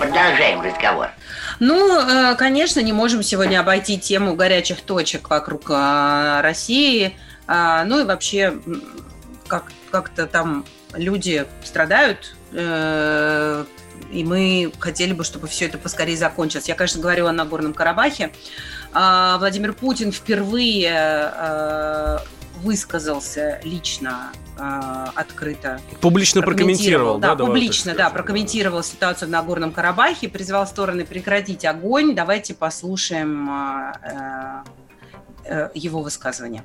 Продолжаем разговор. Ну, э, конечно, не можем сегодня обойти тему горячих точек вокруг э, России. А, Ну и вообще, как, как-то там люди страдают, э, и мы хотели бы, чтобы все это поскорее закончилось. Я, конечно, говорю о Нагорном Карабахе. А, Владимир Путин впервые э, высказался лично, э, открыто Публично прокомментировал, да? да, публично, да, прокомментировал ситуацию в Нагорном Карабахе, призвал стороны прекратить огонь. Давайте послушаем э, э, его высказывание.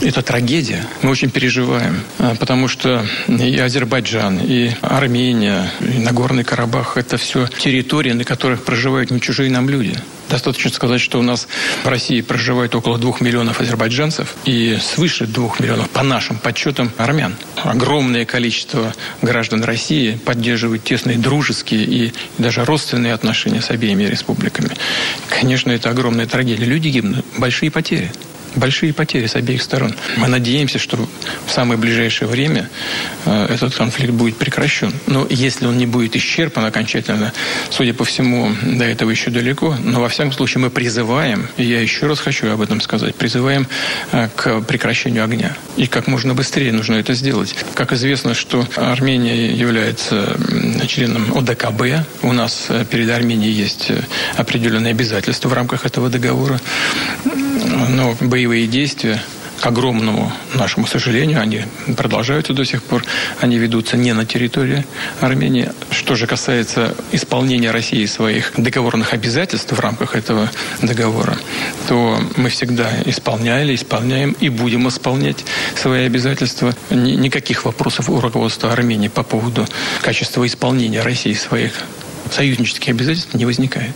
Это трагедия. Мы очень переживаем, а, потому что и Азербайджан, и Армения, и Нагорный Карабах – это все территории, на которых проживают не чужие нам люди. Достаточно сказать, что у нас в России проживает около двух миллионов азербайджанцев и свыше двух миллионов, по нашим подсчетам, армян. Огромное количество граждан России поддерживают тесные дружеские и даже родственные отношения с обеими республиками. Конечно, это огромная трагедия. Люди гибнут, большие потери большие потери с обеих сторон. Мы надеемся, что в самое ближайшее время э, этот конфликт будет прекращен. Но если он не будет исчерпан окончательно, судя по всему, до этого еще далеко. Но во всяком случае мы призываем, и я еще раз хочу об этом сказать, призываем э, к прекращению огня. И как можно быстрее нужно это сделать. Как известно, что Армения является членом ОДКБ. У нас э, перед Арменией есть определенные обязательства в рамках этого договора. Но боевые действия, к огромному нашему сожалению, они продолжаются до сих пор. Они ведутся не на территории Армении. Что же касается исполнения России своих договорных обязательств в рамках этого договора, то мы всегда исполняли, исполняем и будем исполнять свои обязательства. Ни- Никаких вопросов у руководства Армении по поводу качества исполнения России своих союзнических обязательств не возникает.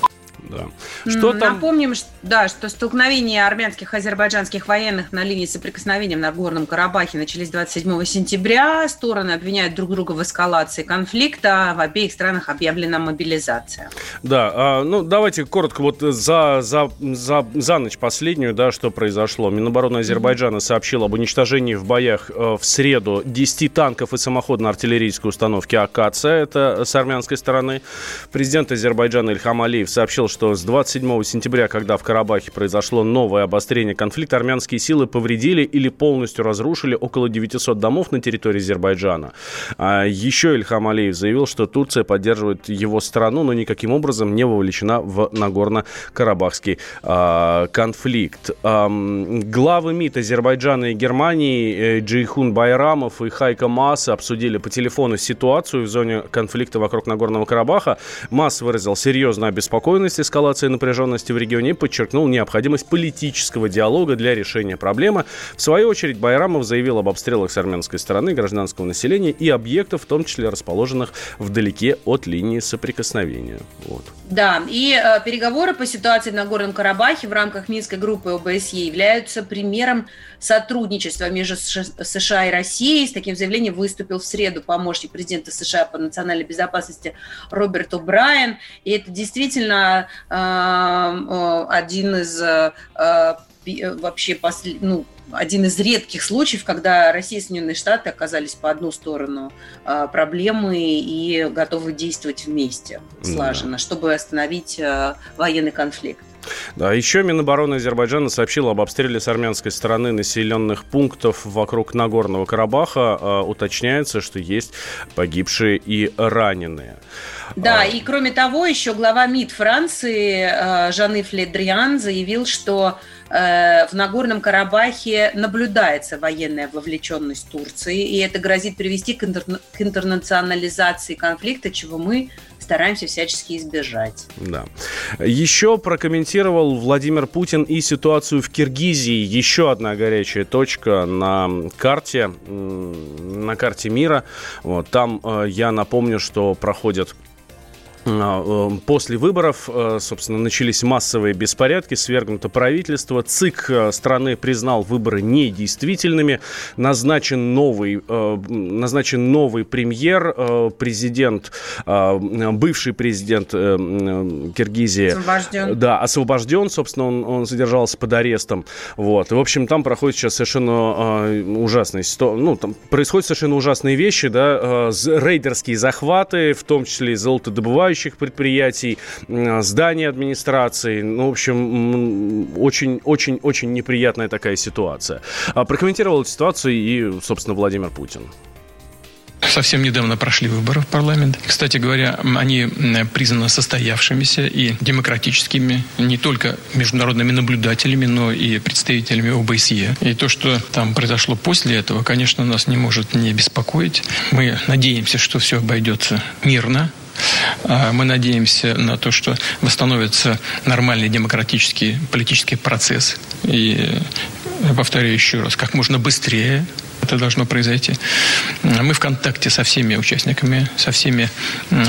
Да. Что М, там? Напомним, да, что столкновения армянских и азербайджанских военных на линии соприкосновения в Нагорном Карабахе начались 27 сентября. Стороны обвиняют друг друга в эскалации конфликта. В обеих странах объявлена мобилизация. Да, а, ну давайте коротко вот за, за, за, за ночь последнюю, да, что произошло. Минобороны Азербайджана сообщил об уничтожении в боях э, в среду 10 танков и самоходно-артиллерийской установки АКЦ, это с армянской стороны. Президент Азербайджана Ильхам Алиев сообщил, что с 27 сентября, когда в Карабахе произошло новое обострение конфликта, армянские силы повредили или полностью разрушили около 900 домов на территории Азербайджана. А еще Ильхам Алиев заявил, что Турция поддерживает его страну, но никаким образом не вовлечена в Нагорно-Карабахский а, конфликт. Ам, главы МИД Азербайджана и Германии э, Джейхун Байрамов и Хайка Мас обсудили по телефону ситуацию в зоне конфликта вокруг Нагорного Карабаха. Мас выразил серьезную обеспокоенность эскалации напряженности в регионе и подчеркнул необходимость политического диалога для решения проблемы. В свою очередь Байрамов заявил об обстрелах с армянской стороны гражданского населения и объектов, в том числе расположенных вдалеке от линии соприкосновения. Вот. Да, и э, переговоры по ситуации в Нагорном Карабахе в рамках Минской группы ОБСЕ являются примером сотрудничества между США и Россией. С таким заявлением выступил в среду помощник президента США по национальной безопасности Роберт О'Брайен. И это действительно один из э, э, э, вообще после, ну, один из редких случаев, когда Россия и Соединенные Штаты оказались по одну сторону проблемы и готовы действовать вместе слаженно, чтобы остановить военный конфликт. Да, еще Минобороны Азербайджана сообщила об обстреле с армянской стороны населенных пунктов вокруг Нагорного Карабаха. Э, уточняется, что есть погибшие и раненые. Да, А. и кроме того, еще глава МИД Франции э, Жан-Ив Ледриан заявил, что э, в Нагорном Карабахе наблюдается военная вовлеченность Турции, и это грозит привести к, интерна- к интернационализации конфликта, чего мы стараемся всячески избежать. Да. Еще прокомментировал Владимир Путин и ситуацию в Киргизии. Еще одна горячая точка на карте, на карте мира. Вот, там, э, я напомню, что проходят после выборов, э, собственно, начались массовые беспорядки, свергнуто правительство, ЦИК э, страны признал выборы недействительными, назначен новый, назначен новый премьер, президент, бывший президент Киргизии. Освобожден. Да, освобожден, собственно, он, он задержался под арестом. Вот. И, в общем, там проходит сейчас совершенно ужасные ситуации, ну, там происходят совершенно ужасные вещи, да, рейдерские захваты, в том числе и золотодобывающие управляющих предприятий, здания администрации. Ну, в общем, очень-очень-очень неприятная такая ситуация. А прокомментировал эту ситуацию и, собственно, Владимир Путин. Совсем недавно прошли выборы в парламент. Кстати говоря, они признаны состоявшимися и демократическими не только международными наблюдателями, но и представителями ОБСЕ. И то, что там произошло после этого, конечно, нас не может не беспокоить. Мы надеемся, что все обойдется мирно, а, мы надеемся на то, что восстановится нормальный демократический политический процесс. И повторяю еще раз, как можно быстрее это должно произойти. Мы в контакте со всеми участниками, со всеми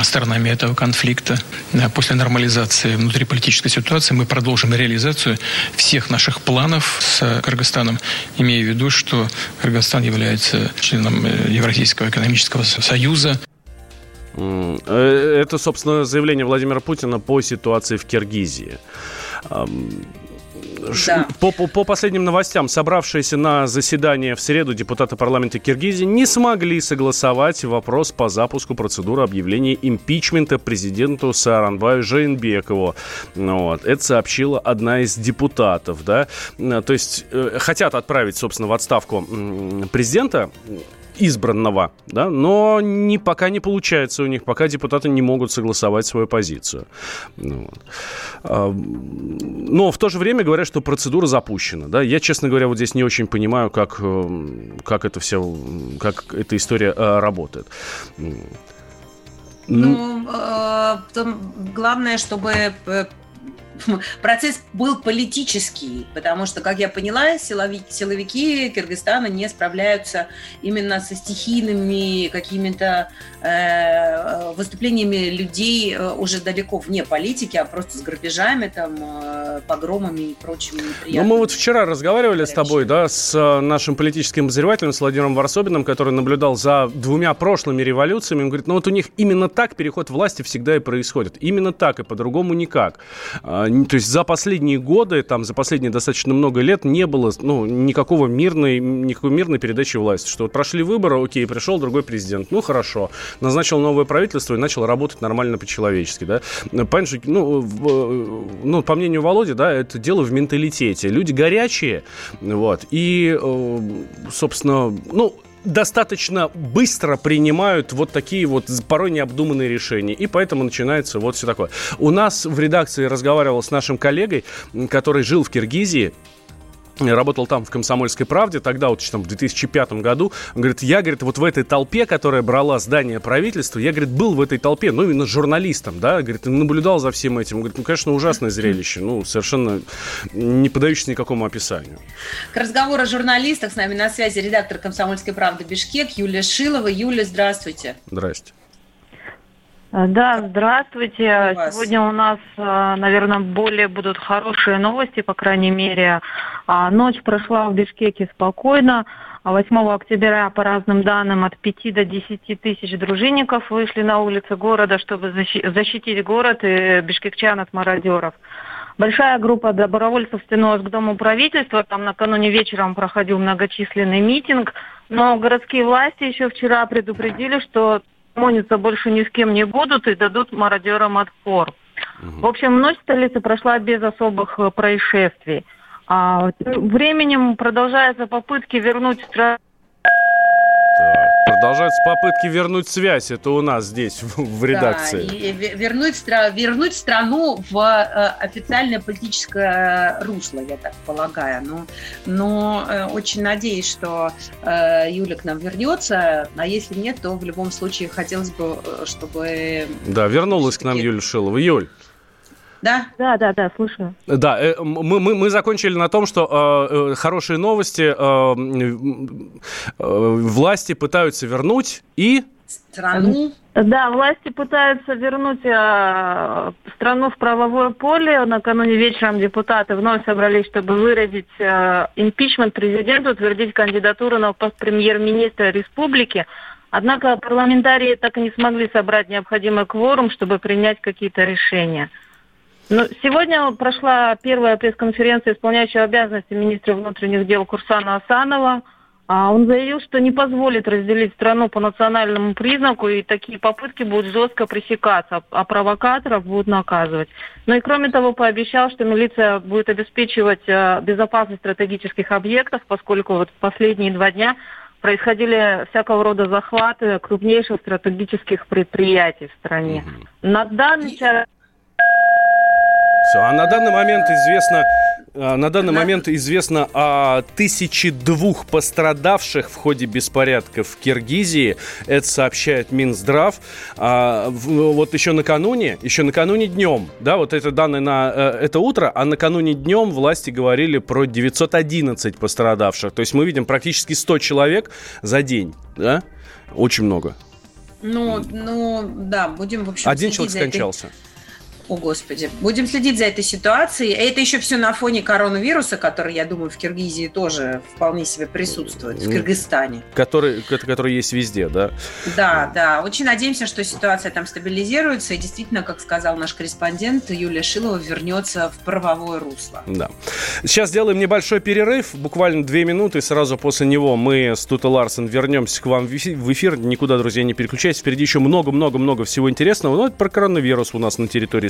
сторонами этого конфликта. После нормализации внутриполитической ситуации мы продолжим реализацию всех наших планов с Кыргызстаном, имея в виду, что Кыргызстан является членом э, Евразийского экономического союза. Э, это, собственно, заявление Владимира Путина по ситуации в Киргизии. Да. По, по, по последним новостям, собравшиеся на заседание в среду депутаты парламента Киргизии не смогли согласовать вопрос по запуску процедуры объявления импичмента президенту Сааранбаю Жейнбекову. Ну вот. Это сообщила одна из депутатов. Да? То есть э, хотят отправить, собственно, в отставку президента избранного, да, но не, пока не получается у них, пока депутаты не могут согласовать свою позицию. Ну, но в то же время говорят, что процедура запущена. Да? Я, честно говоря, вот здесь не очень понимаю, как, э, как это все, как эта история э, работает. Ну, э, главное, чтобы процесс был политический, потому что, как я поняла, силовики, силовики Кыргызстана не справляются именно со стихийными какими-то э, выступлениями людей э, уже далеко вне политики, а просто с грабежами, там, э, погромами и прочими неприятными. Ну, мы вот вчера разговаривали с тобой, да, с э, нашим политическим обозревателем, с Владимиром Варсобиным, который наблюдал за двумя прошлыми революциями. Он говорит, ну вот у них именно так переход власти всегда и происходит. Именно так, и по-другому никак. То есть за последние годы, там, за последние достаточно много лет не было ну, никакого мирной, никакой мирной передачи власти. Что вот прошли выборы, окей, пришел другой президент, ну хорошо, назначил новое правительство и начал работать нормально по-человечески, да. Понятно, ну, в, ну, по мнению Володи, да, это дело в менталитете. Люди горячие, вот, и, э, собственно, ну, достаточно быстро принимают вот такие вот порой необдуманные решения. И поэтому начинается вот все такое. У нас в редакции разговаривал с нашим коллегой, который жил в Киргизии, работал там в «Комсомольской правде», тогда вот там в 2005 году, он говорит, я, говорит, вот в этой толпе, которая брала здание правительства, я, говорит, был в этой толпе, ну, именно журналистом, да, говорит, наблюдал за всем этим, он говорит, ну, конечно, ужасное зрелище, ну, совершенно не поддающееся никакому описанию. К разговору о журналистах с нами на связи редактор «Комсомольской правды» Бишкек Юлия Шилова. Юлия, здравствуйте. Здрасте. Э, да, здравствуйте. У Сегодня у нас, э, наверное, более будут хорошие новости, по крайней мере. А, ночь прошла в Бишкеке спокойно. 8 а октября, по разным данным, от 5 до 10 тысяч дружинников вышли на улицы города, чтобы защитить город и бишкекчан от мародеров. Большая группа добровольцев стянулась к Дому правительства. Там накануне вечером проходил многочисленный митинг. Но городские власти еще вчера предупредили, что церемониться больше ни с кем не будут и дадут мародерам отпор. Угу. В общем, ночь в столице прошла без особых э, происшествий. А, временем продолжаются попытки вернуть страну Продолжаются попытки вернуть связь. Это у нас здесь, в, в редакции. Да, и вернуть, вернуть страну в э, официальное политическое русло, я так полагаю. Но, но э, очень надеюсь, что э, Юля к нам вернется. А если нет, то в любом случае хотелось бы, чтобы... Да, вернулась к нам Юля Шилова. Юль, да? Да, да, да, слушаю. Да, э, мы, мы, мы закончили на том, что э, э хорошие новости, э, э, власти пытаются вернуть и... Страну Да, власти пытаются вернуть э, страну в правовое поле. Накануне вечером депутаты вновь собрались, чтобы выразить э, импичмент президенту, утвердить кандидатуру на пост премьер-министра республики. Однако парламентарии так и не смогли собрать необходимый кворум, чтобы принять какие-то решения. Но сегодня прошла первая пресс-конференция исполняющего обязанности министра внутренних дел Курсана Асанова – а он заявил, что не позволит разделить страну по национальному признаку, и такие попытки будут жестко пресекаться, а провокаторов будут наказывать. Ну и кроме того, пообещал, что милиция будет обеспечивать э, безопасность стратегических объектов, поскольку вот в последние два дня происходили всякого рода захваты крупнейших стратегических предприятий в стране. На данный час... А на данный момент известно а, на данный момент известно о тысяче двух пострадавших в ходе беспорядков в Киргизии. Это сообщает Минздрав. А, вот еще накануне, еще накануне днем, да, вот это данные на э, это утро, а накануне днем власти говорили про 911 пострадавших. То есть мы видим практически 100 человек за день, да? Очень много. Ну, ну, да, будем, в общем, Один человек скончался. Этой о, Господи. Будем следить за этой ситуацией. Это еще все на фоне коронавируса, который, я думаю, в Киргизии тоже вполне себе присутствует, в Кыргызстане. Который, который есть везде, да? Да, да. Очень надеемся, что ситуация там стабилизируется. И действительно, как сказал наш корреспондент, Юлия Шилова вернется в правовое русло. Да. Сейчас сделаем небольшой перерыв, буквально две минуты. Сразу после него мы с Тута Ларсен вернемся к вам в эфир. Никуда, друзья, не переключайтесь. Впереди еще много-много-много всего интересного. Но это про коронавирус у нас на территории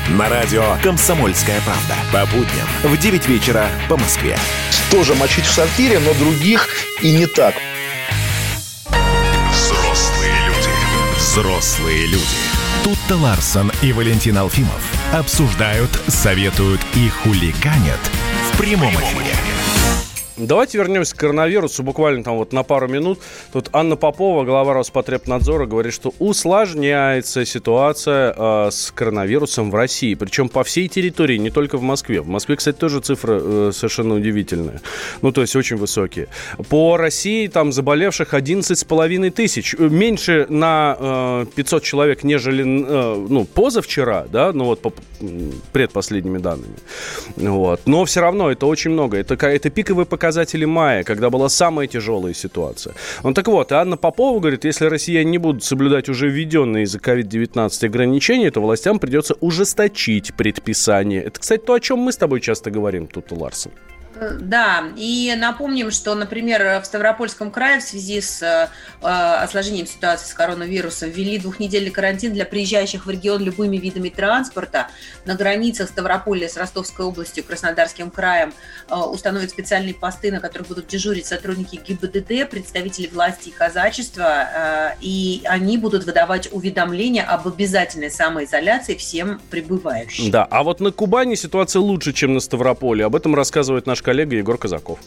На радио «Комсомольская правда». По будням в 9 вечера по Москве. Тоже мочить в сортире, но других и не так. Взрослые люди. Взрослые люди. Тут-то Ларсон и Валентин Алфимов обсуждают, советуют и хулиганят в прямом эфире. Давайте вернемся к коронавирусу буквально там вот на пару минут. Тут Анна Попова, глава Роспотребнадзора, говорит, что усложняется ситуация э, с коронавирусом в России. Причем по всей территории, не только в Москве. В Москве, кстати, тоже цифры э, совершенно удивительные. Ну, то есть очень высокие. По России там заболевших 11,5 тысяч. Меньше на э, 500 человек, нежели э, ну, позавчера, да, ну вот по предпоследними данными. Вот. Но все равно это очень много. Это, это пиковый показатель показатели мая, когда была самая тяжелая ситуация. Ну так вот, Анна Попова говорит, если россияне не будут соблюдать уже введенные из-за COVID-19 ограничения, то властям придется ужесточить предписание. Это, кстати, то, о чем мы с тобой часто говорим тут, Ларсон. Да, и напомним, что, например, в Ставропольском крае в связи с э, осложнением ситуации с коронавирусом ввели двухнедельный карантин для приезжающих в регион любыми видами транспорта. На границах Ставрополя с Ростовской областью, Краснодарским краем э, установят специальные посты, на которых будут дежурить сотрудники ГИБДД, представители власти и казачества, э, и они будут выдавать уведомления об обязательной самоизоляции всем прибывающим. Да, а вот на Кубани ситуация лучше, чем на Ставрополе. Об этом рассказывает наш Егор Казаков.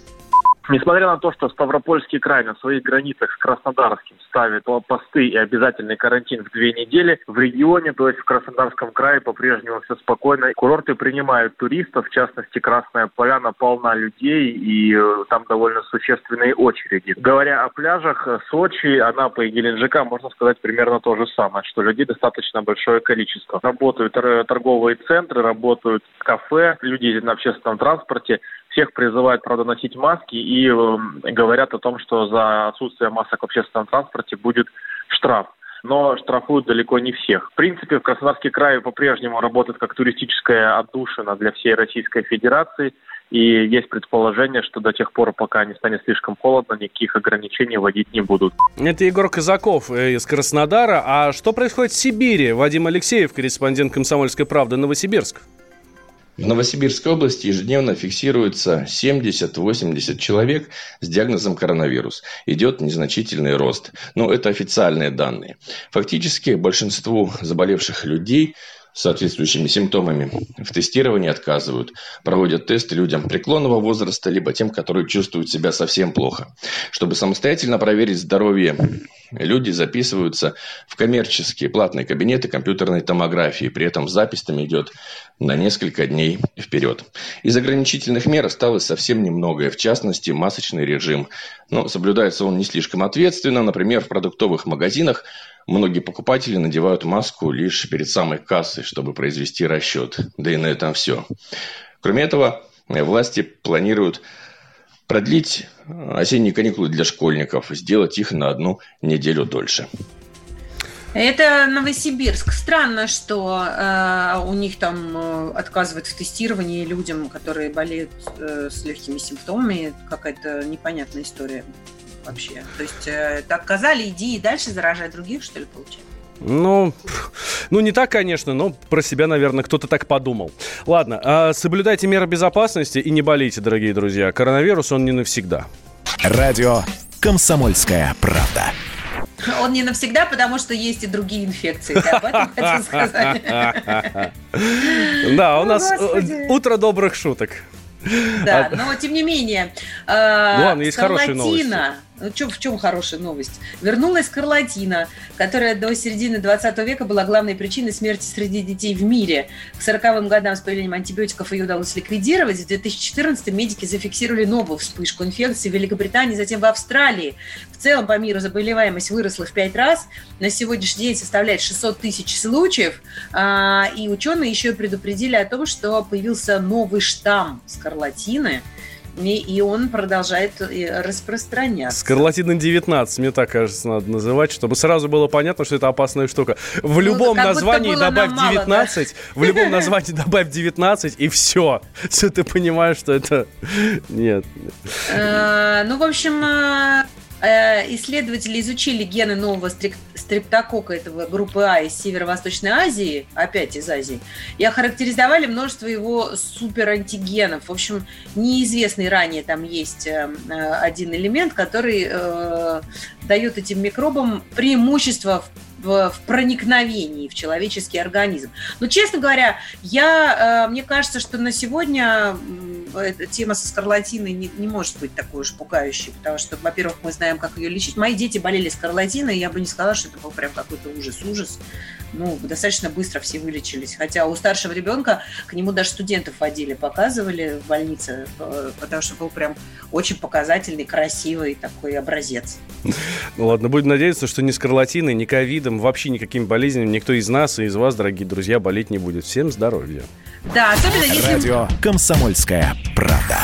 Несмотря на то, что Ставропольский край на своих границах с Краснодарским ставит посты и обязательный карантин в две недели, в регионе, то есть в Краснодарском крае, по-прежнему все спокойно. Курорты принимают туристов, в частности, Красная Поляна полна людей, и э, там довольно существенные очереди. Говоря о пляжах, э, Сочи, Анапа и Геленджика, можно сказать примерно то же самое, что людей достаточно большое количество. Работают торговые центры, работают кафе, люди на общественном транспорте. Всех призывают, правда, носить маски и э, говорят о том, что за отсутствие масок в общественном транспорте будет штраф но штрафуют далеко не всех. В принципе, в Краснодарский край по-прежнему работает как туристическая отдушина для всей Российской Федерации. И есть предположение, что до тех пор, пока не станет слишком холодно, никаких ограничений вводить не будут. Это Егор Казаков э, из Краснодара. А что происходит в Сибири? Вадим Алексеев, корреспондент «Комсомольской правды» Новосибирск. В Новосибирской области ежедневно фиксируется 70-80 человек с диагнозом коронавирус. Идет незначительный рост. Но это официальные данные. Фактически большинству заболевших людей с соответствующими симптомами в тестировании отказывают. Проводят тесты людям преклонного возраста, либо тем, которые чувствуют себя совсем плохо. Чтобы самостоятельно проверить здоровье, люди записываются в коммерческие платные кабинеты компьютерной томографии. При этом запись там идет на несколько дней вперед. Из ограничительных мер осталось совсем немногое, в частности, масочный режим. Но соблюдается он не слишком ответственно. Например, в продуктовых магазинах многие покупатели надевают маску лишь перед самой кассой, чтобы произвести расчет. Да и на этом все. Кроме этого, власти планируют продлить осенние каникулы для школьников, сделать их на одну неделю дольше. Это Новосибирск. Странно, что э, у них там э, отказывают в тестировании людям, которые болеют э, с легкими симптомами. Какая-то непонятная история вообще. То есть э, отказали, иди и дальше заражай других, что ли, получается? Ну, ну, не так, конечно, но про себя, наверное, кто-то так подумал. Ладно, э, соблюдайте меры безопасности и не болейте, дорогие друзья. Коронавирус, он не навсегда. Радио «Комсомольская правда». Он не навсегда, потому что есть и другие инфекции. Ты об этом хотел сказать? Да, у нас э, утро добрых шуток. Да, но тем не менее. Э, ну ладно, есть хорошие новости. Ну, чё, в чем хорошая новость? Вернулась скарлатина, которая до середины 20 века была главной причиной смерти среди детей в мире. К 40-м годам с появлением антибиотиков ее удалось ликвидировать. В 2014 медики зафиксировали новую вспышку инфекции в Великобритании, затем в Австралии. В целом по миру заболеваемость выросла в 5 раз. На сегодняшний день составляет 600 тысяч случаев. А, и ученые еще предупредили о том, что появился новый штамм скарлатины – и, и он продолжает э, распространяться. Скарлатина 19, мне так кажется, надо называть, чтобы сразу было понятно, что это опасная штука. В ну, любом названии добавь 19, мало, да? в любом названии добавь 19, и все. Все ты понимаешь, что это... Нет. Э, ну, в общем, Э, исследователи изучили гены нового стрептокока этого группы А из Северо-Восточной Азии, опять из Азии, и охарактеризовали множество его суперантигенов. В общем, неизвестный ранее там есть э, один элемент, который э, дает этим микробам преимущество в, в проникновении в человеческий организм. Но, честно говоря, я, мне кажется, что на сегодня тема со скарлатиной не, не может быть такой уж пугающей, потому что, во-первых, мы знаем, как ее лечить. Мои дети болели скарлатиной, я бы не сказала, что это был прям какой-то ужас-ужас. Ну, достаточно быстро все вылечились. Хотя у старшего ребенка к нему даже студентов водили, показывали в больнице, э, потому что был прям очень показательный, красивый такой образец. Ну ладно, будем надеяться, что ни скарлатиной, ни ковидом, вообще никакими болезнями никто из нас и из вас, дорогие друзья, болеть не будет. Всем здоровья! Да, особенно если... Радио «Комсомольская правда».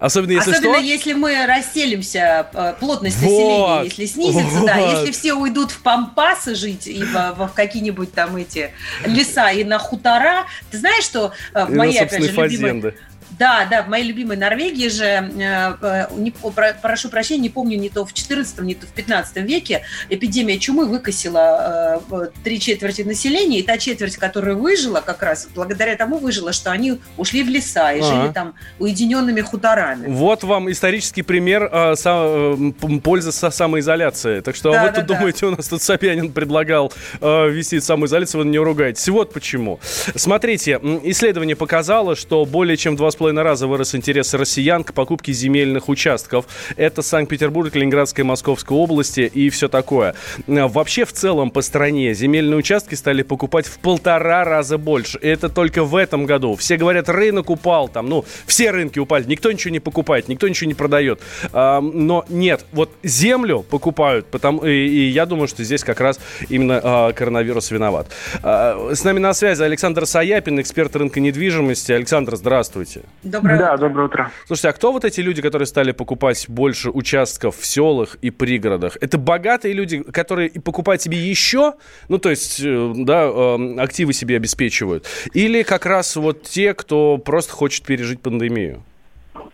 Особенно если Особенно что? если мы расселимся, э, плотность вот, населения, если снизится, вот. да, если все уйдут в пампасы жить и в, в какие-нибудь там эти леса и на хутора. Ты знаешь, что э, в моей, опять же, любимой... Да, да, в моей любимой Норвегии же, э, э, не, про, прошу прощения, не помню, не то в 14 не то в 15 веке эпидемия чумы выкосила э, три четверти населения, и та четверть, которая выжила, как раз благодаря тому выжила, что они ушли в леса и А-а. жили там уединенными хуторами. Вот вам исторический пример э, со, э, пользы со самоизоляцией. Так что да, а вы да, тут да. думаете, у нас тут Собянин предлагал э, вести самоизоляцию, вы не ругаетесь. Вот почему. Смотрите, исследование показало, что более чем 2,5 раза вырос интерес россиян к покупке земельных участков. Это Санкт-Петербург, Ленинградская, Московская области и все такое. Вообще, в целом, по стране земельные участки стали покупать в полтора раза больше. Это только в этом году. Все говорят, рынок упал, там, ну, все рынки упали, никто ничего не покупает, никто ничего не продает. Но нет, вот землю покупают, потому, и, и я думаю, что здесь как раз именно а, коронавирус виноват. А, с нами на связи Александр Саяпин, эксперт рынка недвижимости. Александр, здравствуйте. Доброе да, утро. доброе утро. Слушайте, а кто вот эти люди, которые стали покупать больше участков в селах и пригородах? Это богатые люди, которые покупают себе еще, ну, то есть, э, да, эм, активы себе обеспечивают? Или как раз вот те, кто просто хочет пережить пандемию?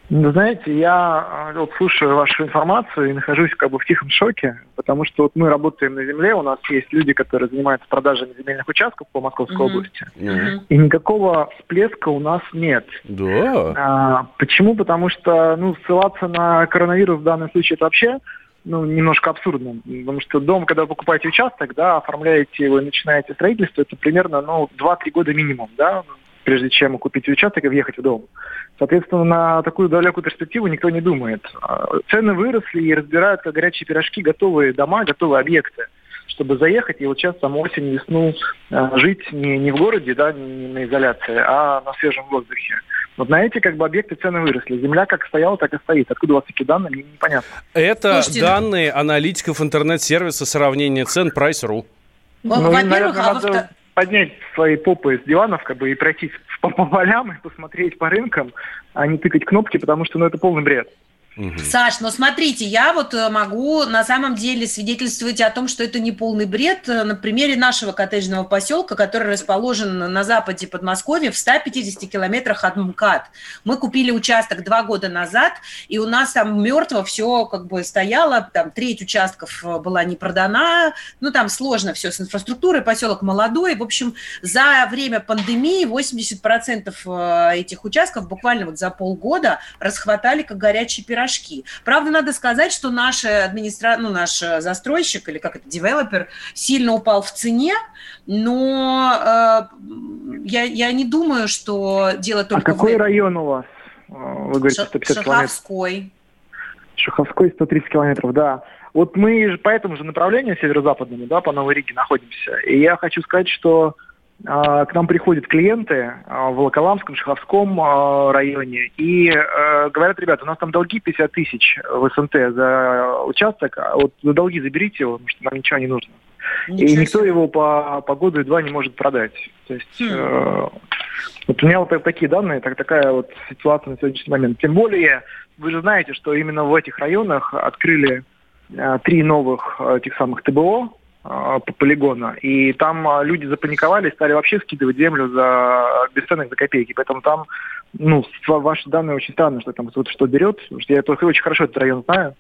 Ну, знаете, я э, вот слушаю вашу информацию и нахожусь как бы в тихом шоке, потому что вот мы работаем на земле, у нас есть люди, которые занимаются продажами земельных участков по Московской mm-hmm. области, mm-hmm. и никакого всплеска у нас нет. Да. А, почему? Потому что, ну, ссылаться на коронавирус в данном случае это вообще ну, немножко абсурдным, потому что дом, когда вы покупаете участок, да, оформляете его и начинаете строительство, это примерно, ну, 2-3 года минимум, да, прежде чем купить участок и въехать в дом. Соответственно, на такую далекую перспективу никто не думает. А, цены выросли и разбирают как горячие пирожки готовые дома, готовые объекты чтобы заехать и вот сейчас там осень, весну э, жить не, не в городе, да, не на изоляции, а на свежем воздухе. Вот на эти как бы объекты цены выросли. Земля как стояла, так и стоит. Откуда у вас такие данные, мне непонятно. Это Слушайте, данные аналитиков интернет-сервиса сравнения цен Price.ru. Ну, наверное, а надо поднять свои попы с диванов как бы и пройтись по, по полям и посмотреть по рынкам, а не тыкать кнопки, потому что ну, это полный бред. Угу. Саш, но смотрите, я вот э, могу на самом деле свидетельствовать о том, что это не полный бред э, на примере нашего коттеджного поселка, который расположен на западе Подмосковья в 150 километрах от МКАД. Мы купили участок два года назад, и у нас там мертво все как бы стояло, там треть участков э, была не продана, ну там сложно все с инфраструктурой, поселок молодой. В общем, за время пандемии 80% этих участков буквально вот за полгода расхватали как горячий пирог пирожки. Правда, надо сказать, что наш, администра... ну, наш застройщик, или как это, девелопер, сильно упал в цене, но э, я, я не думаю, что дело а только а какой в район у вас? Э, вы говорите, 150 Шаховской. километров. Шаховской 130 километров, да. Вот мы по этому же направлению, северо-западному, да, по Новой Риге находимся. И я хочу сказать, что к нам приходят клиенты а, в Волоколамском, Шаховском а, районе и э, говорят, ребята, у нас там долги 50 тысяч в СНТ за участок, а вот за долги заберите его, потому что нам ничего не нужно. Ничего и никто себе. его по, по году и два не может продать. То есть хм. э, вот у меня вот такие данные, так, такая вот ситуация на сегодняшний момент. Тем более, вы же знаете, что именно в этих районах открыли э, три новых э, тех самых ТБО, а, по полигона. И там а, люди запаниковали, стали вообще скидывать землю за бесценок за копейки. Поэтому там, ну, ваши данные очень странно, что там вот что берет. Потому что я только очень хорошо этот район знаю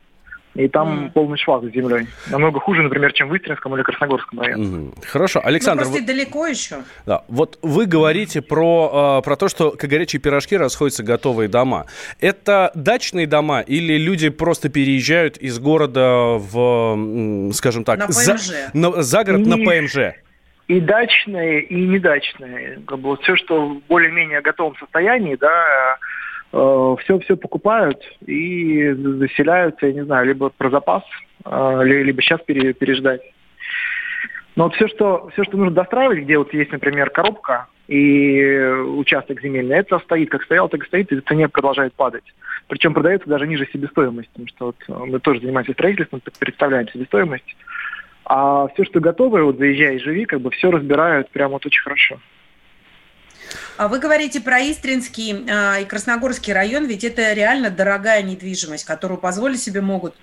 и там mm. полный швах с землей. Намного хуже, например, чем в Истринском или Красногорском районе. Mm. Хорошо, Александр... Ну, просто вы... далеко еще. Да, вот вы говорите про, э, про то, что как горячие пирожки расходятся готовые дома. Это дачные дома или люди просто переезжают из города в, скажем так... На ПМЖ. За, на, за город и... на ПМЖ? и дачные, и недачные. Как бы вот все, что в более-менее готовом состоянии, да, все-все э, покупают и заселяются, я не знаю, либо про запас, э, либо сейчас переждать. Но вот все, что, все, что нужно достраивать, где вот есть, например, коробка и участок земельный, это стоит, как стоял, так и стоит, и цене продолжает падать. Причем продается даже ниже себестоимости, потому что вот мы тоже занимаемся строительством, представляем себестоимость. А все, что готовое, вот заезжай и живи, как бы все разбирают прямо вот очень хорошо. А вы говорите про Истринский э, и Красногорский район, ведь это реально дорогая недвижимость, которую позволить себе могут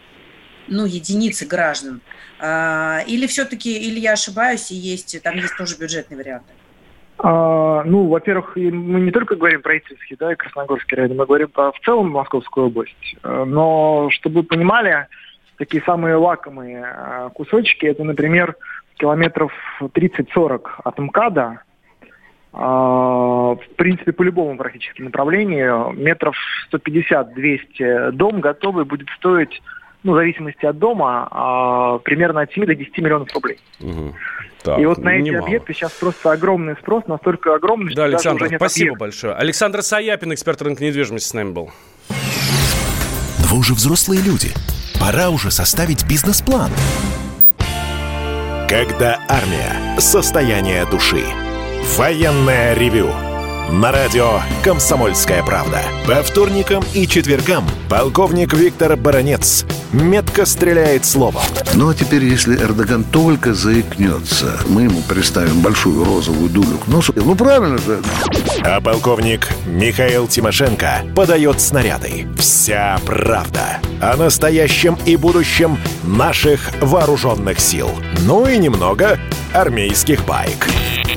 ну, единицы граждан. А, или все-таки, или я ошибаюсь, и есть, там есть тоже бюджетный вариант? А, ну, во-первых, мы не только говорим про Истринский, да, и Красногорский район, мы говорим про в целом Московскую область. Но, чтобы вы понимали, такие самые лакомые а, кусочки, это, например, километров 30-40 от МКАДа, а, в принципе, по любому практически направлению, метров 150-200 дом готовый будет стоить, ну, в зависимости от дома, а, примерно от 7 до 10 миллионов рублей. Угу. Так, и вот на эти немало. объекты сейчас просто огромный спрос, настолько огромный, да, что Александр, даже уже нет спасибо объектов. большое. Александр Саяпин, эксперт рынка недвижимости, с нами был. Вы уже взрослые люди. Пора уже составить бизнес-план. Когда армия. Состояние души. Военное ревю на радио «Комсомольская правда». По вторникам и четвергам полковник Виктор Баранец метко стреляет словом. Ну а теперь, если Эрдоган только заикнется, мы ему представим большую розовую дулю к носу. Ну правильно же. А полковник Михаил Тимошенко подает снаряды. Вся правда о настоящем и будущем наших вооруженных сил. Ну и немного армейских байк.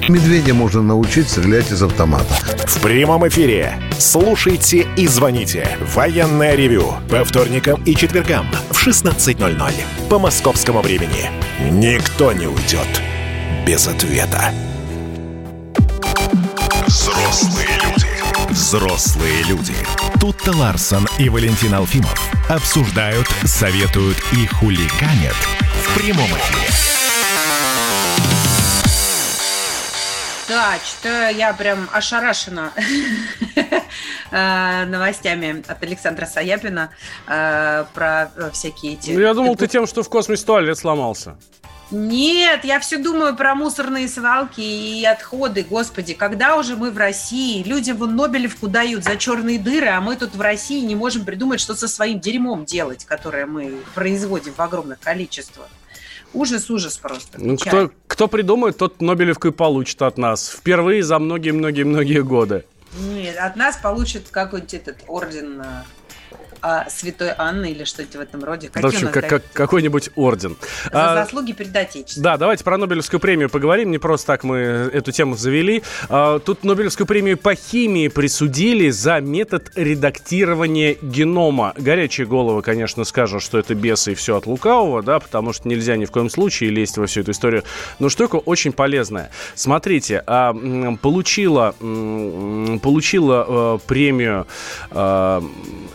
Медведя можно научить стрелять из автомата. В прямом эфире. Слушайте и звоните. Военное ревю. По вторникам и четвергам в 16.00. По московскому времени. Никто не уйдет без ответа. Взрослые люди. Взрослые люди. Тутта Ларсон и Валентин Алфимов обсуждают, советуют и хулиганят в прямом эфире. Да, что я прям ошарашена э, новостями от Александра Саяпина э, про всякие эти... Ну, я думал, ты тем, что в космосе туалет сломался. Нет, я все думаю про мусорные свалки и отходы. Господи, когда уже мы в России? Люди вон Нобелевку дают за черные дыры, а мы тут в России не можем придумать, что со своим дерьмом делать, которое мы производим в огромных количествах. Ужас, ужас просто. Ну, кто, кто придумает, тот Нобелевку и получит от нас. Впервые за многие-многие-многие годы. Нет, от нас получит какой-нибудь этот орден а, Святой Анны или что-то в этом роде. Какие в общем, как, как, какой-нибудь орден. За а, заслуги перед Отечеством. Да, давайте про Нобелевскую премию поговорим. Не просто так мы эту тему завели. А, тут Нобелевскую премию по химии присудили за метод редактирования генома. Горячие головы, конечно, скажут, что это бесы и все от лукавого, да, потому что нельзя ни в коем случае лезть во всю эту историю. Но штука очень полезная. Смотрите, а, получила, получила а, премию а,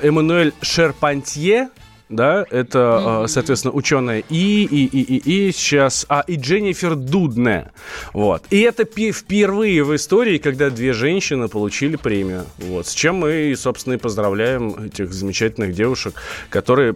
Эммануэль Шерпантье, да, это, mm-hmm. соответственно, ученая и, и, и, и, и сейчас, а, и Дженнифер Дудне, вот. И это впервые в истории, когда две женщины получили премию, вот, с чем мы, собственно, и поздравляем этих замечательных девушек, которые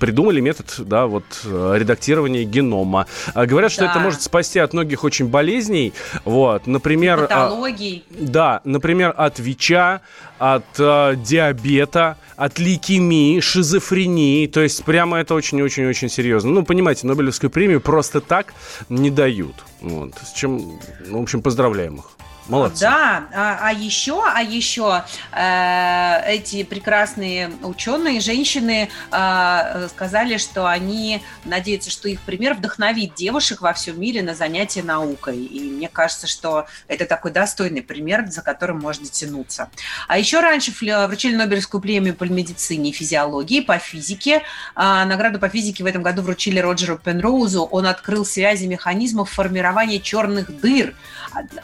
придумали метод, да, вот, редактирования генома. А говорят, что да. это может спасти от многих очень болезней, вот, например... Патологий. А, да, например, от ВИЧа, от а, диабета, от лейкемии, шизофрении. То есть прямо это очень-очень-очень серьезно. Ну, понимаете, Нобелевскую премию просто так не дают. Вот. С чем, в общем, поздравляем их. Молодцы. Да, а, а еще, а еще э, эти прекрасные ученые, женщины э, сказали, что они надеются, что их пример вдохновит девушек во всем мире на занятия наукой. И мне кажется, что это такой достойный пример, за которым можно тянуться. А еще раньше вручили Нобелевскую премию по медицине и физиологии, по физике. А, награду по физике в этом году вручили Роджеру Пенроузу. Он открыл связи механизмов формирования черных дыр,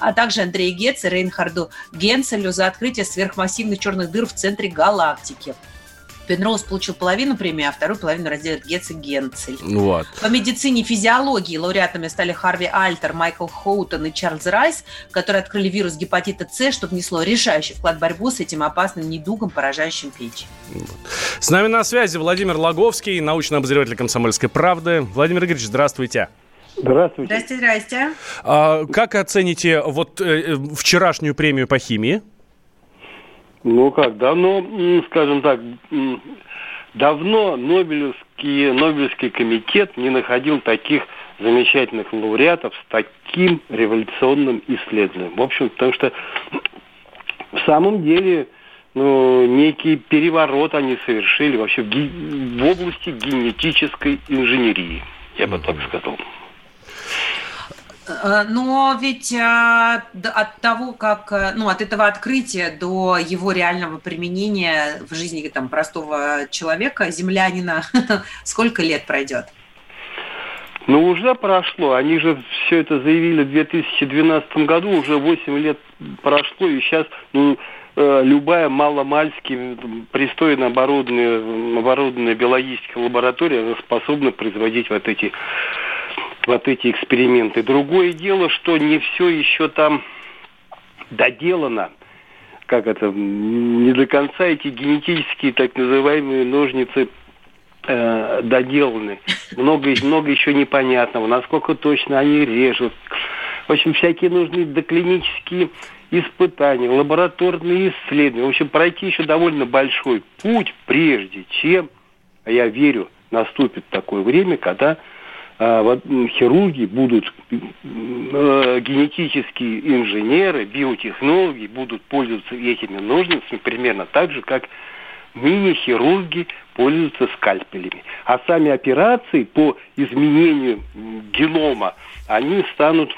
а, также Андрей Гетц и Рейнхарду Генцелю за открытие сверхмассивных черных дыр в центре галактики. Пенроуз получил половину премии, а вторую половину разделят Гетц и Генцель. Вот. По медицине и физиологии лауреатами стали Харви Альтер, Майкл Хоутон и Чарльз Райс, которые открыли вирус гепатита С, что внесло решающий вклад в борьбу с этим опасным недугом, поражающим печень. С нами на связи Владимир Логовский, научный обозреватель «Комсомольской правды». Владимир Игоревич, здравствуйте. Здравствуйте. Здрасте, здрасте. А, как оцените вот э, вчерашнюю премию по химии? Ну как, давно, скажем так, давно Нобелевский, Нобелевский комитет не находил таких замечательных лауреатов с таким революционным исследованием. В общем, потому что в самом деле ну, некий переворот они совершили вообще в, в области генетической инженерии, я бы так сказал. Э, но ведь э, от того, как, э, ну, от этого открытия до его реального применения в жизни там, простого человека, землянина, сколько лет пройдет? Ну, уже прошло. Они же все это заявили в 2012 году, уже 8 лет прошло, и сейчас, ну, любая маломальски пристойно оборудованная, оборудованная биологическая лаборатория способна производить вот эти вот эти эксперименты. Другое дело, что не все еще там доделано. Как это, не до конца эти генетические так называемые ножницы э, доделаны. Много, много еще непонятного, насколько точно они режут. В общем, всякие нужны доклинические испытания, лабораторные исследования. В общем, пройти еще довольно большой путь, прежде чем, я верю, наступит такое время, когда хирурги будут, э, генетические инженеры, биотехнологи будут пользоваться этими ножницами примерно так же, как мини-хирурги пользуются скальпелями. А сами операции по изменению генома, они станут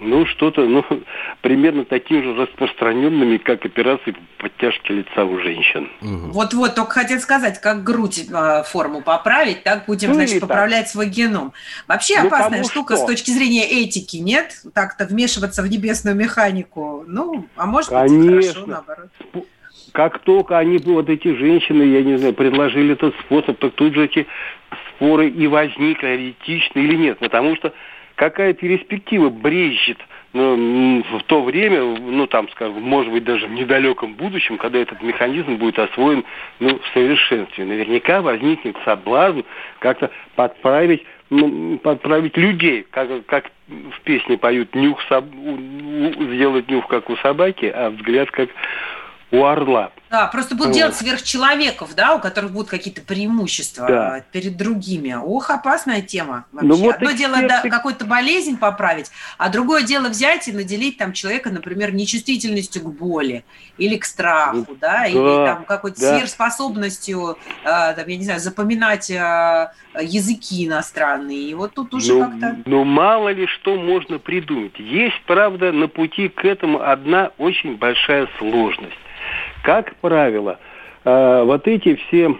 ну, что-то, ну, примерно такими же распространенными, как операции по подтяжке лица у женщин. Вот-вот, только хотел сказать, как грудь э, форму поправить, так будем, ну, значит, поправлять так. свой геном. Вообще ну, опасная штука что? с точки зрения этики, нет? Так-то вмешиваться в небесную механику. Ну, а может Конечно. быть, хорошо, наоборот. как только они, вот эти женщины, я не знаю, предложили этот способ, так тут же эти споры и возникли, реалистично или нет. Потому что какая перспектива брежет ну, в то время, ну там, скажем, может быть, даже в недалеком будущем, когда этот механизм будет освоен ну, в совершенстве. Наверняка возникнет соблазн как-то подправить ну, подправить людей, как, как в песне поют, нюх соб... сделать нюх, как у собаки, а взгляд, как у орла. Да, просто будут вот. делать сверхчеловеков, да, у которых будут какие-то преимущества да. перед другими. Ох, опасная тема вообще. Ну, вот Одно эксперты... дело да, какую-то болезнь поправить, а другое дело взять и наделить там человека, например, нечувствительностью к боли или к страху, ну, да, да или там какой-то да. сверхспособностью, э, там, я не знаю, запоминать э, языки иностранные. И вот тут уже ну, как-то... Ну, мало ли что можно придумать. Есть, правда, на пути к этому одна очень большая сложность как правило, э, вот эти все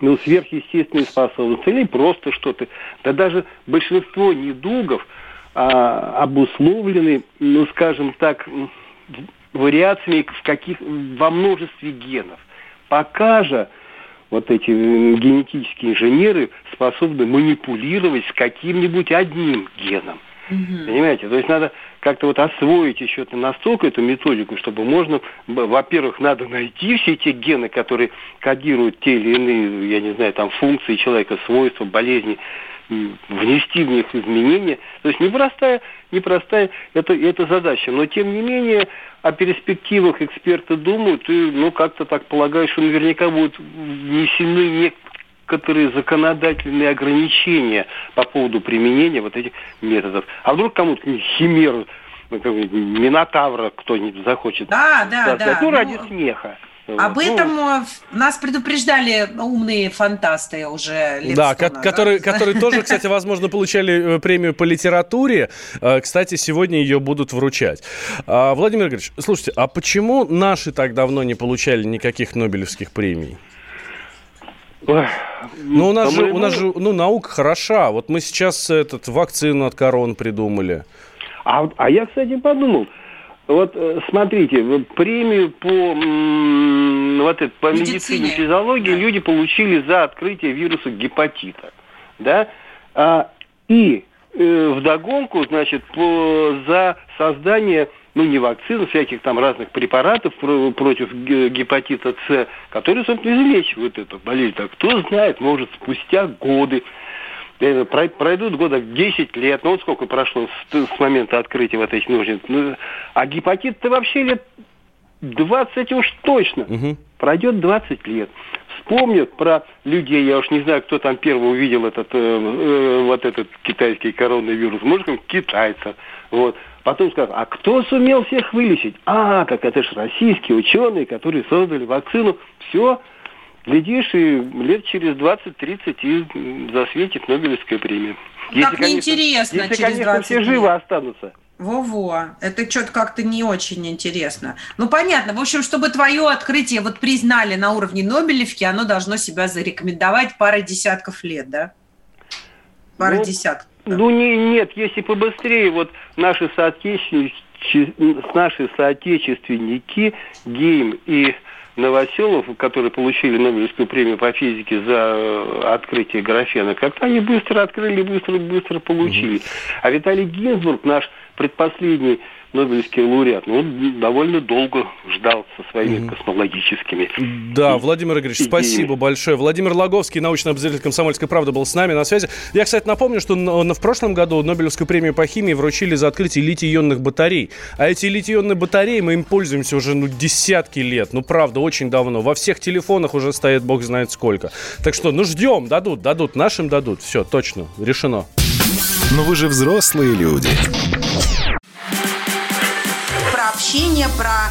ну, сверхъестественные способности или просто что-то, да даже большинство недугов а, обусловлены, ну, скажем так, вариациями в каких, во множестве генов. Пока же вот эти генетические инженеры способны манипулировать с каким-нибудь одним геном. Угу. Понимаете? То есть надо как-то вот освоить еще настолько эту методику, чтобы можно, во-первых, надо найти все те гены, которые кодируют те или иные, я не знаю, там функции человека, свойства, болезни, внести в них изменения. То есть непростая, непростая это, это задача. Но тем не менее о перспективах эксперты думают и ну как-то так полагают, что наверняка будут внесены некоторые законодательные ограничения по поводу применения вот этих методов. А вдруг кому-то химеру, ну, Минотавра кто-нибудь захочет да, да, создать, да. ну, ради ну, смеха. Об ну, этом э, нас предупреждали умные фантасты уже лет Да, ко- которые, которые тоже, кстати, возможно, получали э, премию по литературе. Э, кстати, сегодня ее будут вручать. А, Владимир Игоревич, слушайте, а почему наши так давно не получали никаких Нобелевских премий? Ну, у нас, же, у нас же, ну, наука хороша. Вот мы сейчас этот, вакцину от корон придумали. А, а я, кстати, подумал, вот э, смотрите, премию по, вот это, по медицине, медицине физиологии да. люди получили за открытие вируса гепатита. Да? А, и э, вдогонку, значит, по, за создание ну, не вакцин, всяких там разных препаратов против гепатита С, которые, собственно, излечивают эту болезнь. Так кто знает, может, спустя годы, э, пройдут года 10 лет, ну вот сколько прошло с, с момента открытия вот этих ножниц. Ну, а гепатит-то вообще лет 20 уж точно. Угу. Пройдет 20 лет. Вспомнят про людей, я уж не знаю, кто там первый увидел этот, э, э, вот этот китайский коронавирус, может, китайца. Вот. Потом скажут, а кто сумел всех вылечить? А, как это же российские ученые, которые создали вакцину. Все, глядишь, и лет через 20-30 и засветит Нобелевская премия. Если, так неинтересно если, через конечно, все живы останутся. Во-во, это что-то как-то не очень интересно. Ну, понятно. В общем, чтобы твое открытие вот признали на уровне Нобелевки, оно должно себя зарекомендовать парой десятков лет, да? Пара ну, десятков. Ну, не, нет, если побыстрее, вот наши соотечественники, наши соотечественники Гейм и Новоселов, которые получили Нобелевскую премию по физике за э, открытие графена, как-то они быстро открыли, быстро-быстро получили. А Виталий Гинзбург, наш предпоследний Нобелевский лауреат, ну, он довольно долго ждал со своими mm космологическими. Да, Владимир Игоревич, идеями. спасибо большое. Владимир Лаговский, научный обозреватель «Комсомольской правды», был с нами на связи. Я, кстати, напомню, что на, в прошлом году Нобелевскую премию по химии вручили за открытие литий-ионных батарей. А эти литий-ионные батареи, мы им пользуемся уже ну, десятки лет. Ну, правда, очень давно. Во всех телефонах уже стоит бог знает сколько. Так что, ну, ждем, дадут, дадут, нашим дадут. Все, точно, решено. Но вы же взрослые люди общение, про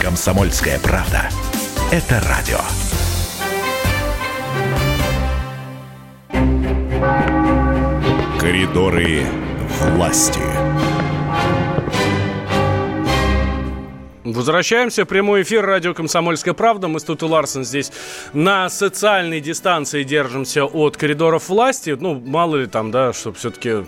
Комсомольская правда. это радио. Коридоры власти. Возвращаемся. Прямой эфир радио «Комсомольская правда». Мы с Тут Ларсен здесь на социальной дистанции держимся от коридоров власти. Ну, мало ли там, да, чтобы все-таки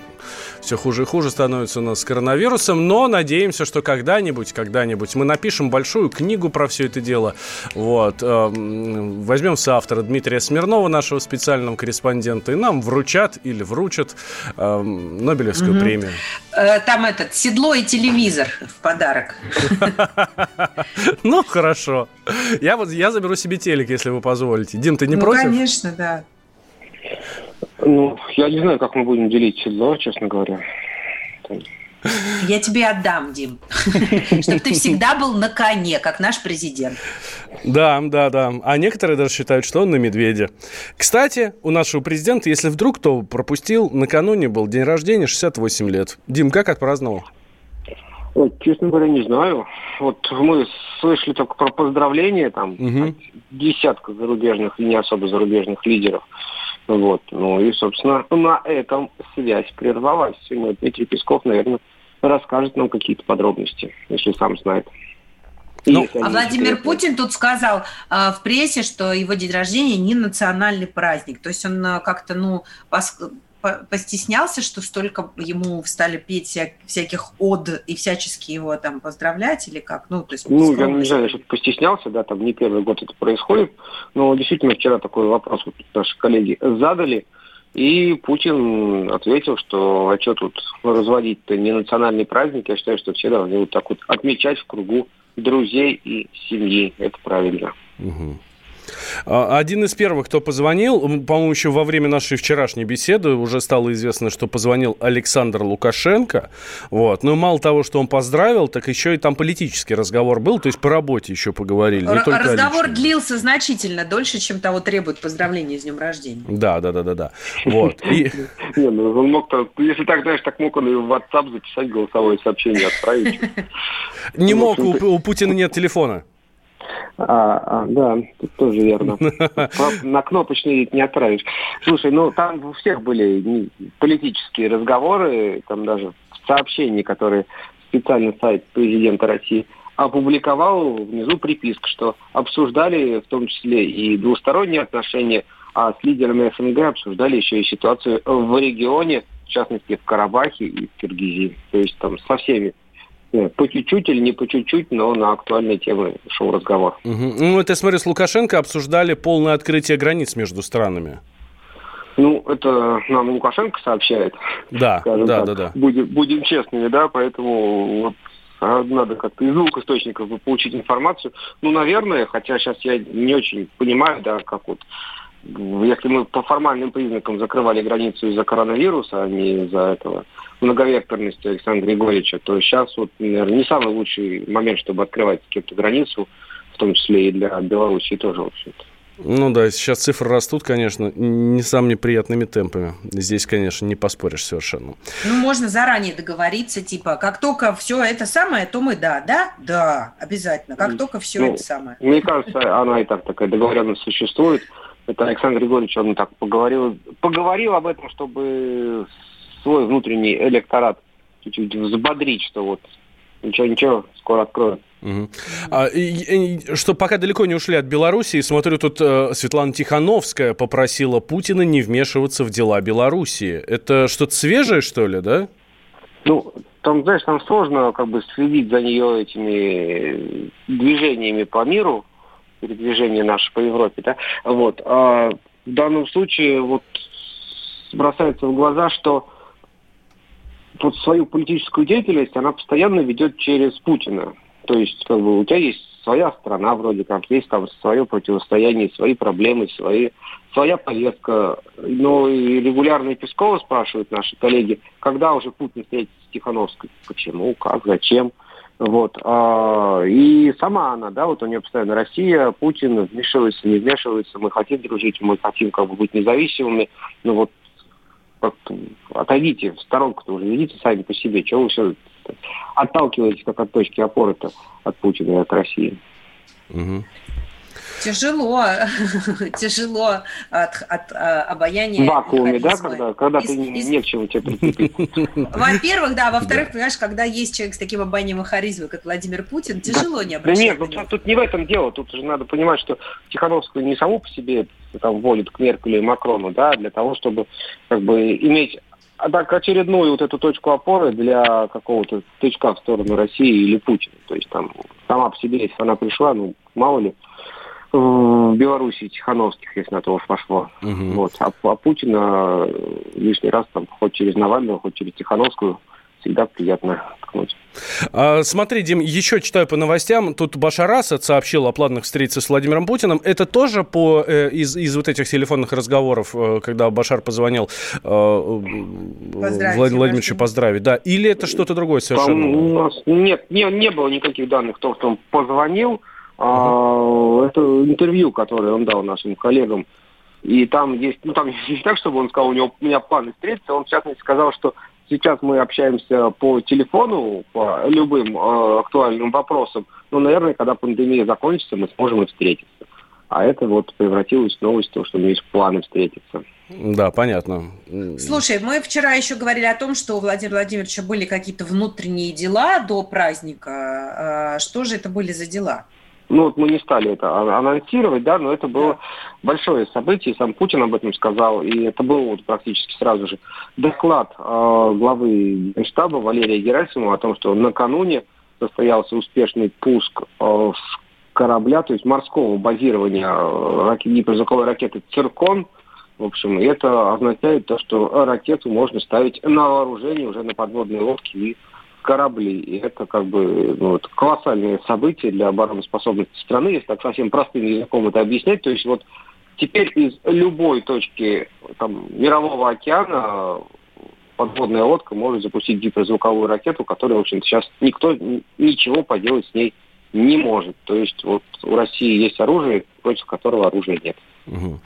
все хуже и хуже становится у нас с коронавирусом, но надеемся, что когда-нибудь, когда-нибудь мы напишем большую книгу про все это дело. Вот. Эм, возьмем соавтора Дмитрия Смирнова, нашего специального корреспондента, и нам вручат или вручат эм, Нобелевскую угу. премию. Э, там этот, седло и телевизор в подарок. Ну, хорошо. Я вот я заберу себе телек, если вы позволите. Дим, ты не ну, против? конечно, да. Ну, я не знаю, как мы будем делить седло, честно говоря. Я тебе отдам, Дим. Чтобы ты всегда был на коне, как наш президент. Да, да, да. А некоторые даже считают, что он на медведе. Кстати, у нашего президента, если вдруг кто пропустил, накануне был день рождения, 68 лет. Дим, как отпраздновал? Вот, честно говоря, не знаю. Вот мы слышали только про поздравления там угу. десятка зарубежных и не особо зарубежных лидеров. Вот. Ну и, собственно, на этом связь прервалась. И Дмитрий Песков, наверное, расскажет нам какие-то подробности, если сам знает. Ну, а Владимир Путин тут сказал э, в прессе, что его день рождения не национальный праздник. То есть он э, как-то, ну, пос постеснялся, что столько ему стали петь вся, всяких од и всячески его там поздравлять или как? Ну, то есть, ну я не знаю, что постеснялся, да, там не первый год это происходит, но действительно вчера такой вопрос вот наши коллеги задали, и Путин ответил, что а что тут разводить-то не национальный праздник, я считаю, что все должны вот так вот отмечать в кругу друзей и семьи, это правильно. Угу. А, один из первых, кто позвонил, по-моему, еще во время нашей вчерашней беседы уже стало известно, что позвонил Александр Лукашенко. Вот. Но мало того, что он поздравил, так еще и там политический разговор был, то есть по работе еще поговорили. Не только разговор длился значительно дольше, чем того требует поздравления с днем рождения. Да, да, да, да, да. Вот. И... Не, ну он мог если так, знаешь, так мог он и в WhatsApp записать голосовое сообщение отправить. Не мог, у Путина нет телефона. А, а, да, тут тоже верно. На кнопочный не отправишь. Слушай, ну там у всех были политические разговоры, там даже сообщения, которые специальный сайт президента России опубликовал внизу приписку, что обсуждали в том числе и двусторонние отношения, а с лидерами СНГ обсуждали еще и ситуацию в регионе, в частности в Карабахе и в Киргизии. То есть там со всеми по чуть-чуть или не по чуть-чуть, но на актуальные темы шел разговор. Угу. Ну, это, смотрю, с Лукашенко обсуждали полное открытие границ между странами. Ну, это нам Лукашенко сообщает. Да, да, так. да, да. Будем, будем честными, да, поэтому вот а, надо как-то из двух источников получить информацию. Ну, наверное, хотя сейчас я не очень понимаю, да, как вот если мы по формальным признакам закрывали границу из-за коронавируса, а не из-за этого многовекторности Александра Григорьевича, то сейчас вот, наверное, не самый лучший момент, чтобы открывать какую-то границу, в том числе и для Белоруссии тоже, в общем-то. Ну да, сейчас цифры растут, конечно, не самыми приятными темпами. Здесь, конечно, не поспоришь совершенно. Ну, можно заранее договориться, типа, как только все это самое, то мы да, да, да, обязательно. Как только все ну, это самое. Мне кажется, она и так такая договоренность существует. Это Александр Григорьевич, он так поговорил, поговорил об этом, чтобы свой внутренний электорат чуть-чуть взбодрить, что вот ничего, ничего, скоро откроют. Угу. А, и, и, что пока далеко не ушли от Белоруссии, смотрю, тут э, Светлана Тихановская попросила Путина не вмешиваться в дела Белоруссии. Это что-то свежее, что ли, да? Ну, там, знаешь, там сложно как бы следить за нее этими движениями по миру, передвижение наше по Европе, да, вот. А в данном случае вот бросается в глаза, что вот свою политическую деятельность она постоянно ведет через Путина. То есть, как бы, у тебя есть своя страна вроде как, есть там свое противостояние, свои проблемы, свои, своя повестка. Но и регулярно Пескова спрашивают наши коллеги, когда уже Путин встретится с Тихановской, почему, как, зачем. Вот. А, и сама она, да, вот у нее постоянно Россия, Путин вмешивается, не вмешивается, мы хотим дружить, мы хотим как бы быть независимыми. Ну вот отойдите в сторонку-то уже, идите сами по себе. Чего вы все отталкиваетесь как от точки опоры-то от Путина и от России? Угу. Тяжело, тяжело от, от а, обаяния. В вакууме, да, когда, когда из, ты из... не к чему тебе прикрепить. Во-первых, да, во-вторых, да. понимаешь, когда есть человек с таким обаянием и харизмой, как Владимир Путин, тяжело да. не обращаться. Да нет, ну, тут, тут не в этом дело, тут же надо понимать, что Тихановскую не саму по себе там волит к Меркелю и Макрону, да, для того, чтобы как бы иметь а так очередную вот эту точку опоры для какого-то тычка в сторону России или Путина. То есть там сама по себе, если она пришла, ну, мало ли, в Белоруссии Тихановских, если на то уж пошло. Угу. Вот. А, а Путина лишний раз там хоть через Навального, хоть через Тихановскую всегда приятно ткнуть. А, смотри, Дим, еще читаю по новостям. Тут Башар Асад сообщил о планах встретиться с Владимиром Путиным. Это тоже по, э, из, из вот этих телефонных разговоров, э, когда Башар позвонил э, Влад, Владимировичу поздравить, да? Или это что-то другое совершенно? Там у нас нет, не, не было никаких данных о том, что он позвонил. А, это интервью, которое он дал нашим коллегам. И там есть, ну там не так, чтобы он сказал, у него у меня планы встретиться, он в частности сказал, что Сейчас мы общаемся по телефону, по любым э, актуальным вопросам. Но, наверное, когда пандемия закончится, мы сможем и встретиться. А это вот превратилось в новость, то, что у меня есть планы встретиться. Да, понятно. Слушай, мы вчера еще говорили о том, что у Владимира Владимировича были какие-то внутренние дела до праздника. А что же это были за дела? Ну вот мы не стали это анонсировать, да, но это было большое событие, сам Путин об этом сказал, и это был вот практически сразу же доклад э, главы Генштаба Валерия Герасимова о том, что накануне состоялся успешный пуск э, корабля, то есть морского базирования рак... гиперзвуковой ракеты «Циркон», в общем, это означает то, что ракету можно ставить на вооружение уже на подводные лодки и корабли. И это как бы ну, это колоссальное событие для обороноспособности страны, если так совсем простым языком это объяснять. То есть вот теперь из любой точки там, мирового океана подводная лодка может запустить гиперзвуковую ракету, которая, в общем сейчас никто ничего поделать с ней не может. То есть вот у России есть оружие, против которого оружия нет.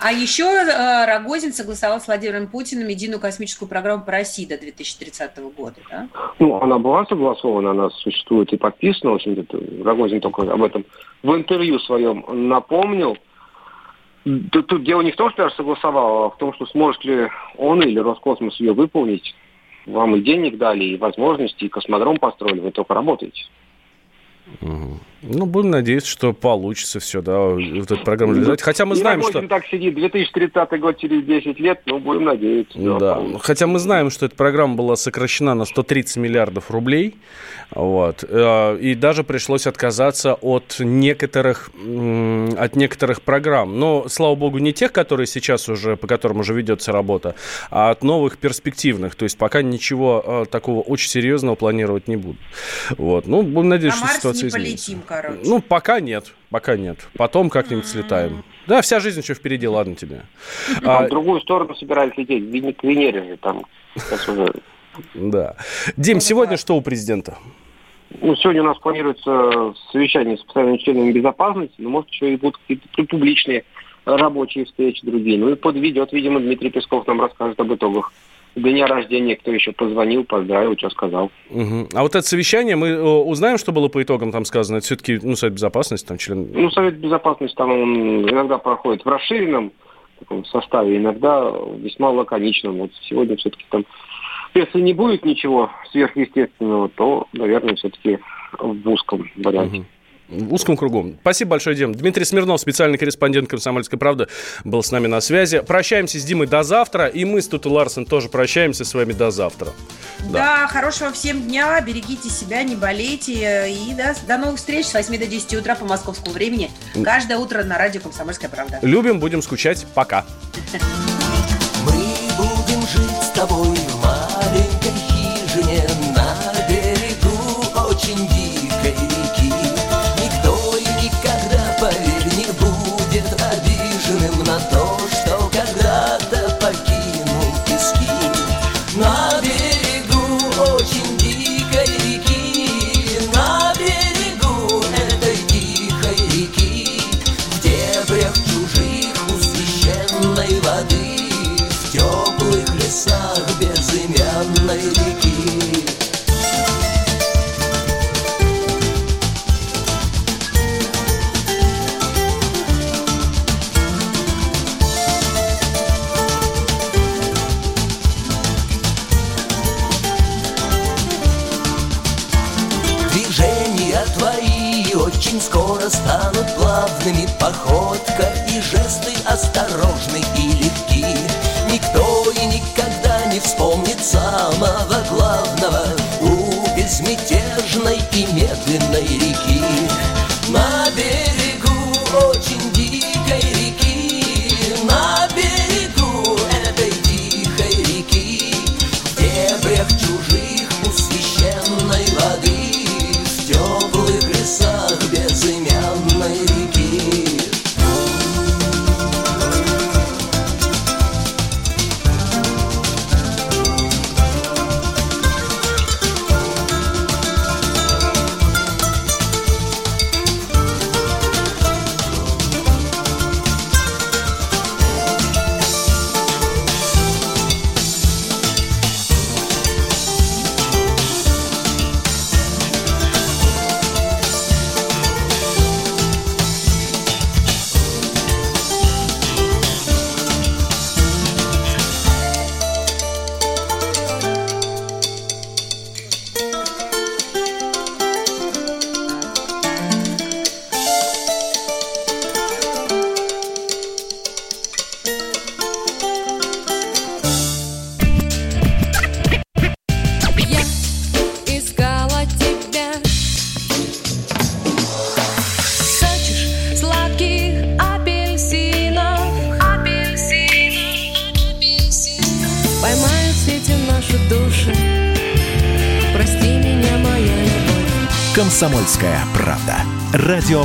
А еще э, Рогозин согласовал с Владимиром Путиным единую космическую программу по России до 2030 года, да? Ну, она была согласована, она существует и подписана. В общем Рогозин только об этом в интервью своем напомнил. Тут, тут дело не в том, что я согласовал, а в том, что сможет ли он или Роскосмос ее выполнить. Вам и денег дали, и возможности, и космодром построили, вы только работаете. Угу. Ну, будем надеяться, что получится все, да, вот эту программу реализовать. Хотя мы знаем, что... так сидит, 2030 год через 10 лет, ну, будем надеяться. Да, да. хотя мы знаем, что эта программа была сокращена на 130 миллиардов рублей, вот, э, и даже пришлось отказаться от некоторых, от некоторых программ. Но, слава богу, не тех, которые сейчас уже, по которым уже ведется работа, а от новых перспективных. То есть пока ничего э, такого очень серьезного планировать не буду. Вот, ну, будем надеяться, что ситуация изменится. полетим, короче. Ну, пока нет, пока нет. Потом как-нибудь слетаем. Да, вся жизнь еще впереди, ладно тебе. А, в другую сторону собирались лететь, к Венере же там. уже... Да. Дим, сегодня что у президента? Ну, сегодня у нас планируется совещание с постоянными членами безопасности, но может еще и будут какие-то публичные рабочие встречи другие. Ну и подведет, видимо, Дмитрий Песков нам расскажет об итогах дня рождения, кто еще позвонил, поздравил, что сказал. Угу. А вот это совещание, мы узнаем, что было по итогам там сказано? Это все-таки, ну, Совет Безопасности, там член... Ну, Совет Безопасности там он иногда проходит в расширенном таком составе, иногда весьма лаконичном. Вот сегодня все-таки там, если не будет ничего сверхъестественного, то, наверное, все-таки в узком варианте. Угу в узком кругу. Спасибо большое, Дим. Дмитрий Смирнов, специальный корреспондент «Комсомольской правды», был с нами на связи. Прощаемся с Димой до завтра, и мы с Тутой Ларсен тоже прощаемся с вами до завтра. Да, да хорошего всем дня, берегите себя, не болейте, и да, до новых встреч с 8 до 10 утра по московскому времени. Каждое утро на радио «Комсомольская правда». Любим, будем скучать. Пока. Мы будем жить с тобой Походка и жесты осторожны и легки. Никто и никогда не вспомнит самого главного У безмятежной и медленной реки.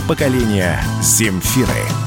поколения Земфиры.